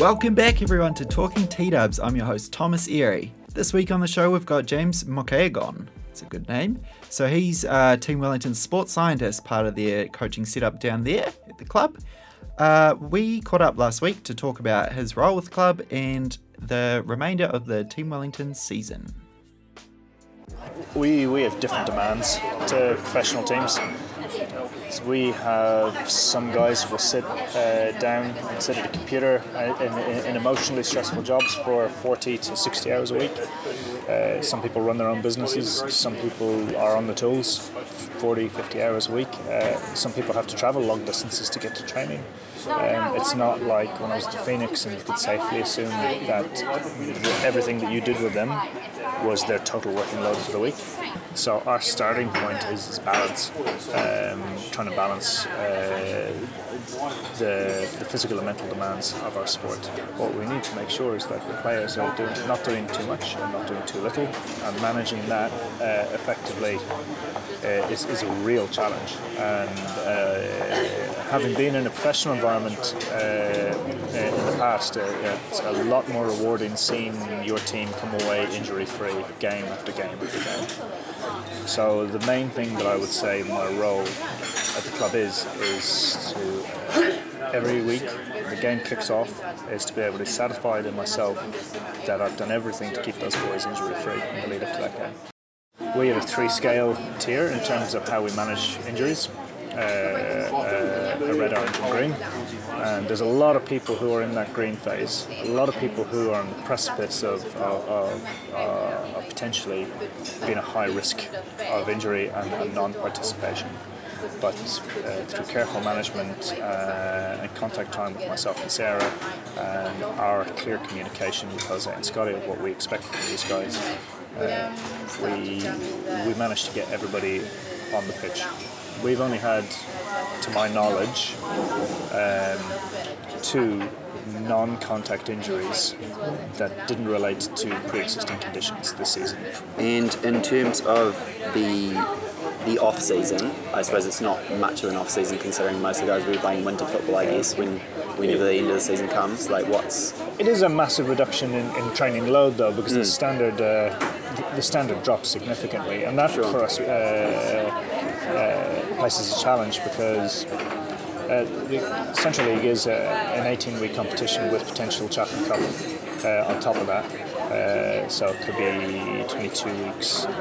Welcome back, everyone, to Talking TeeDubs. I'm your host, Thomas Airey. This week on the show, we've got James MacAodhagáin. It's a good name. So he's uh, Team Wellington's sports scientist, part of their coaching setup down there at the club. Uh, we caught up last week to talk about his role with the club and the remainder of the Team Wellington season. We, we have different demands to professional teams. We have some guys who will sit uh, down and sit at a computer uh, in, in, in, emotionally stressful jobs for 40 to 60 hours a week. Uh, some people run their own businesses, some people are on the tools 40, 50 hours a week. Uh, some people have to travel long distances to get to training. Um, it's not like when I was at Phoenix and you could safely assume that everything that you did with them was their total working load for the week. So our starting point is, is balance, um, trying to balance uh, the, the physical and mental demands of our sport. What we need to make sure is that the players are doing, not doing too much and not doing too little, and managing that uh, effectively uh, is, is a real challenge. And uh, having been in a professional environment uh, in the past, uh, it's a lot more rewarding seeing your team come away injury free game after game after game. So the main thing that I would say my role at the club is is to every week the game kicks off is to be able to satisfy in myself that I've done everything to keep those boys injury free in the lead up to that game. We have a three scale tier in terms of how we manage injuries. Uh, uh, a red, orange, and green. And there's a lot of people who are in that green phase. A lot of people who are on the precipice of, of, of, uh, of potentially being a high risk of injury and, and non-participation. But uh, through careful management uh, and contact time with myself and Sarah, and our clear communication with Jose and Scotty of what we expect from these guys, uh, we we managed to get everybody on the pitch we've only had, to my knowledge, um, two non-contact injuries that didn't relate to pre-existing conditions this season. And in terms of the the off season, I suppose it's not much of an off season considering most of the guys will be playing winter football. I guess when whenever the end of the season comes, like what's it is a massive reduction in, in training load though because mm. the standard uh, the standard drops significantly, and that sure. for us. Uh, uh, places a challenge because uh, the Central League is a, an 18 week competition with potential Chatham Cup uh, on top of that. Uh, so it could be 22 weeks, um,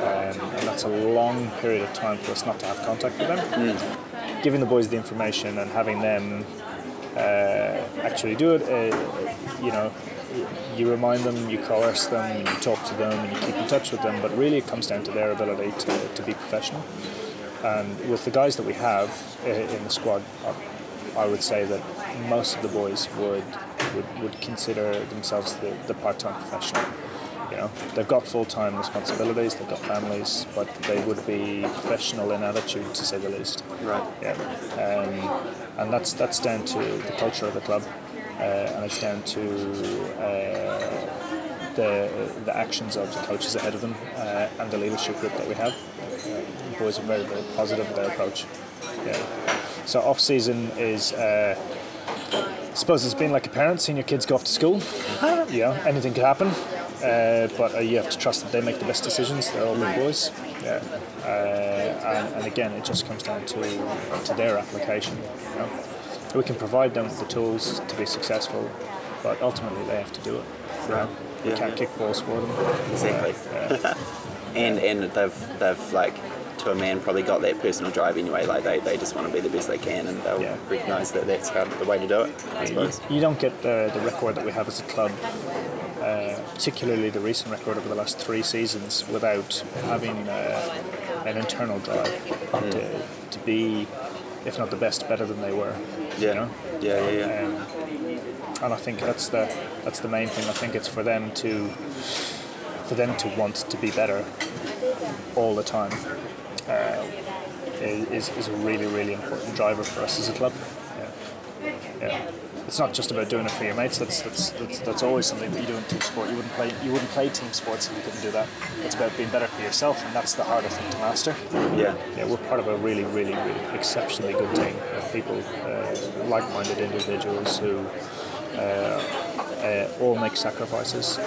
and that's a long period of time for us not to have contact with them. Mm. Giving the boys the information and having them uh, actually do it, uh, you know, you remind them, you coerce them, you talk to them, and you keep in touch with them, but really it comes down to their ability to, to be professional. And with the guys that we have in the squad, I would say that most of the boys would would, would consider themselves the, the part-time professional. You know, they've got full-time responsibilities, they've got families, but they would be professional in attitude, to say the least. Right. Yeah. Um, and that's that's down to the culture of the club, uh, and it's down to uh, the the actions of the coaches ahead of them uh, and the leadership group that we have the boys are very, very positive with their approach. Yeah. So off season is, uh, I suppose it's been like a parent seeing your kids go off to school. Yeah, anything could happen, uh, but uh, you have to trust that they make the best decisions. They're all big boys. Yeah. Uh, and, and, again, it just comes down to to their application. You know? We can provide them with the tools to be successful, but ultimately they have to do it. Right. You yeah, can't yeah. kick balls for them. Exactly. Yeah. and and they've they've like to a man probably got that personal drive anyway. Like they, they just want to be the best they can, and they'll yeah. recognise that that's how, the way to do it. I suppose you, you don't get the, the record that we have as a club. Uh, particularly the recent record over the last three seasons, without having uh, an internal drive mm. to, to be, if not the best, better than they were. Yeah, you know? yeah, yeah, yeah. Um, and I think that's the that's the main thing. I think it's for them to for them to want to be better all the time uh, is, is a really, really important driver for us as a club. Yeah. yeah. It's not just about doing it for your mates. That's, that's that's that's always something that you do in team sport. You wouldn't play you wouldn't play team sports if you couldn't do that. It's about being better for yourself, and that's the harder thing to master. Yeah, yeah. We're part of a really, really, really exceptionally good team of people, uh, like-minded individuals who uh, uh, all make sacrifices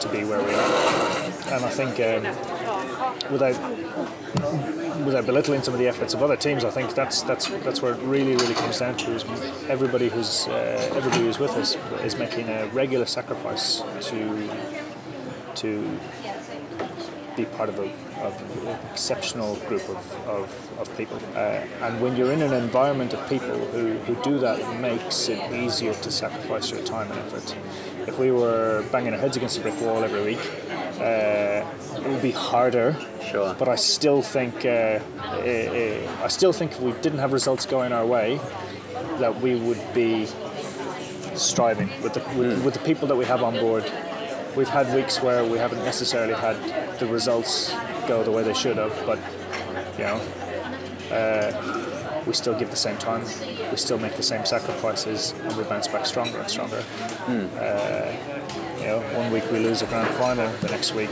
to be where we are. And I think um, without without belittling some of the efforts of other teams, I think that's that's that's where it really really comes down to is everybody who's uh, everybody who's with us is making a regular sacrifice to to be part of, a, of an exceptional group of, of, of people. Uh, and when you're in an environment of people who, who do that, it makes it easier to sacrifice your time and effort. If we were banging our heads against a brick wall every week, uh, it would be harder. Sure. But I still think uh, I still think if we didn't have results going our way, that we would be striving with the with, with the people that we have on board. We've had weeks where we haven't necessarily had the results go the way they should have, but you know, uh, we still give the same time, we still make the same sacrifices, and we bounce back stronger and stronger. Uh, you know, one week we lose a grand final, the next week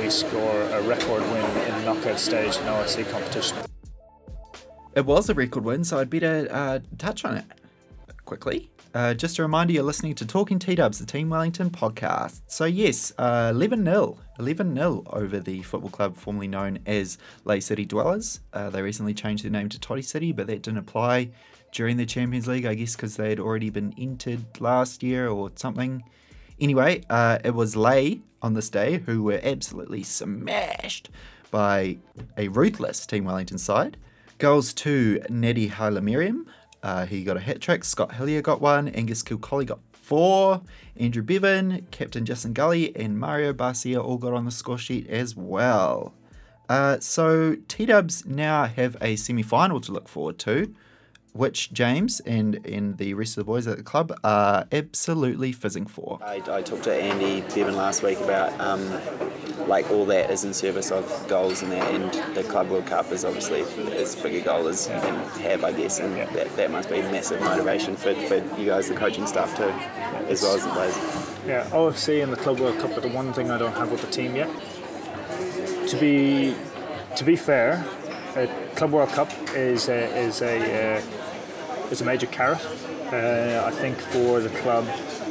we score a record win in the knockout stage in OFC competition. It was a record win, so I'd better uh, touch on it quickly. Uh, just a reminder you're listening to Talking TeeDubs, the Team Wellington podcast. So, yes, uh, 11 0. 11 0 over the football club formerly known as Lae City Dwellers. Uh, they recently changed their name to Toti City, but that didn't apply during the Champions League, I guess, because they had already been entered last year or something. Anyway, uh, it was Lae on this day who were absolutely smashed by a ruthless Team Wellington side. Goals to Nedi Haile uh, he got a hat trick. Scott Hillier got one. Angus Kilkolly got four. Andrew Bevan, Captain Justin Gulley, and Mario Barcia all got on the score sheet as well. Uh, so T Dubs now have a semi final to look forward to, which James and, and the rest of the boys at the club are absolutely fizzing for. I, I talked to Andy Bevan last week about um, like all that is in service of goals and that, and the Club World Cup is obviously as big a goal as you can have, I guess, and that, that must be massive motivation for, for you guys, the coaching staff too, as well as the players. Yeah, OFC and the Club World Cup are the one thing I don't have with the team yet. To be to be fair, Club World Cup is a, is a uh, is a major carrot. Uh, I think for the club,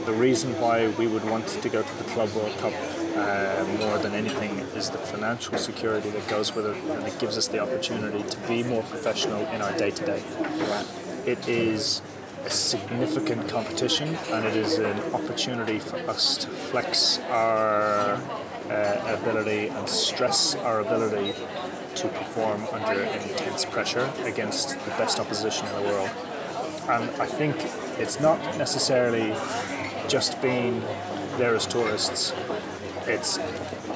the reason why we would want to go to the Club World Cup uh, more than anything is the financial security that goes with it, and it gives us the opportunity to be more professional in our day to day. It is a significant competition, and it is an opportunity for us to flex our uh, ability and stress our ability to perform under intense pressure against the best opposition in the world. And I think it's not necessarily just being there as tourists it's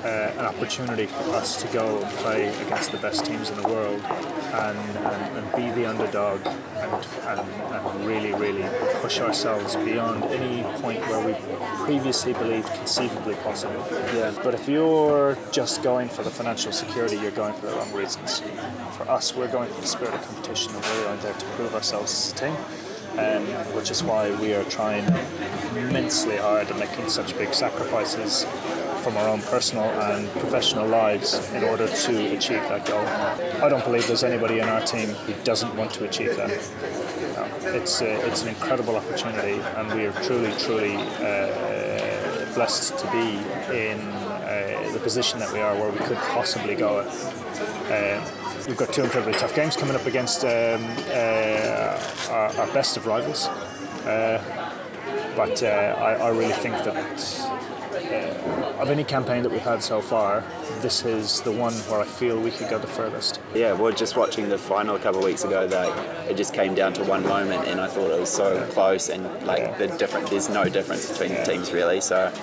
uh, an opportunity for us to go and play against the best teams in the world and, and, and be the underdog and, and, and, really, really push ourselves beyond any point where we previously believed conceivably possible. Yeah. But if you're just going for the financial security, you're going for the wrong reasons. For us, we're going for the spirit of competition and we're out there to prove ourselves as a team. Um, which is why we are trying immensely hard and making such big sacrifices from our own personal and professional lives in order to achieve that goal. I don't believe there's anybody in our team who doesn't want to achieve that. No, it's, uh, it's an incredible opportunity, and we are truly, truly uh, blessed to be in uh, the position that we are where we could possibly go. Uh, we've got two incredibly tough games coming up against um, uh, our, our, best of rivals. Uh, but I, I really think that of any campaign that we've had so far, this is the one where I feel we could go the furthest. Yeah, well, just watching the final a couple of weeks ago, that it just came down to one moment, and I thought it was so yeah. close, and like yeah. the different, there's no difference between yeah. the teams really. So,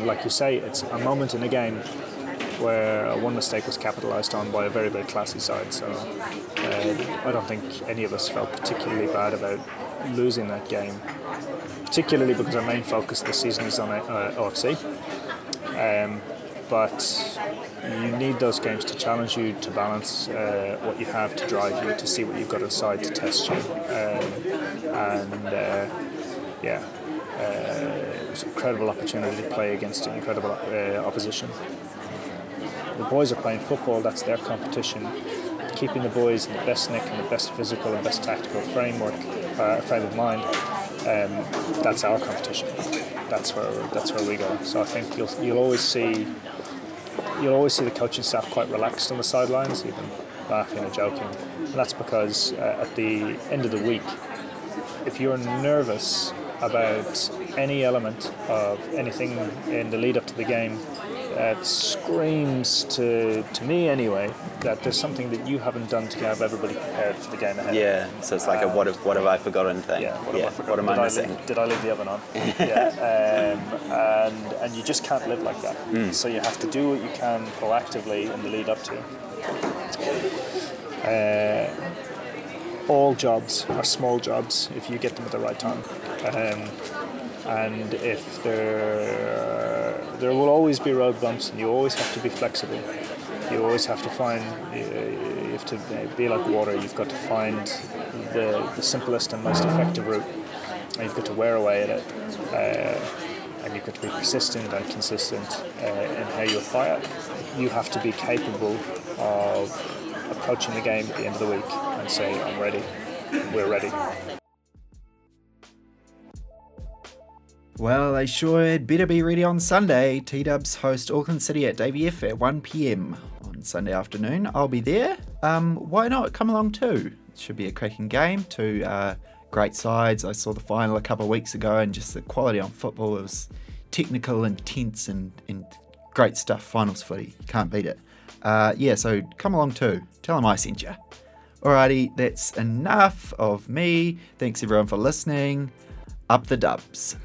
like you say, it's a moment in a game where one mistake was capitalised on by a very, very classy side. So uh, I don't think any of us felt particularly bad about losing that game particularly because our main focus this season is on uh, OFC. Um, but you need those games to challenge you, to balance uh, what you have, to drive you, to see what you've got inside, to test you. Um, and uh, yeah, uh, it's an incredible opportunity to play against an incredible uh, opposition. The boys are playing football, that's their competition. Keeping the boys in the best nick and the best physical and best tactical framework, uh, frame of mind um, that's our competition. That's where that's where we go. So I think you'll you'll always see you'll always see the coaching staff quite relaxed on the sidelines, even laughing and joking. And that's because uh, at the end of the week, if you're nervous about any element of anything in the lead up to the game, it screams to, to me anyway that there's something that you haven't done to have everybody prepared for the game ahead. Yeah, so it's like a what have what have I forgotten thing. Yeah, what, yeah. Have I what am I did missing? leave, did I leave the oven on? yeah, um, and and you just can't live like that. Mm. So you have to do what you can proactively in the lead up to. Uh, all jobs are small jobs if you get them at the right time. Um, and if there there will always be road bumps, and you always have to be flexible. You always have to find. You have to be like water. You've got to find the, the simplest and most effective route. And you've got to wear away at it. Uh, and you've got to be persistent and consistent uh, in how you apply it. You have to be capable of approaching the game at the end of the week and say, "I'm ready. We're ready." Well, they sure better be ready on Sunday. T Dubs host Auckland City at Davy F at 1 pm on Sunday afternoon. I'll be there. Um, why not come along too? It should be a cracking game. Two uh, great sides. I saw the final a couple of weeks ago, and just the quality on football it was technical, intense, and, and great stuff. Finals footy. Can't beat it. Uh, yeah, so come along too. Tell them I sent you. Alrighty, that's enough of me. Thanks everyone for listening. Up the dubs.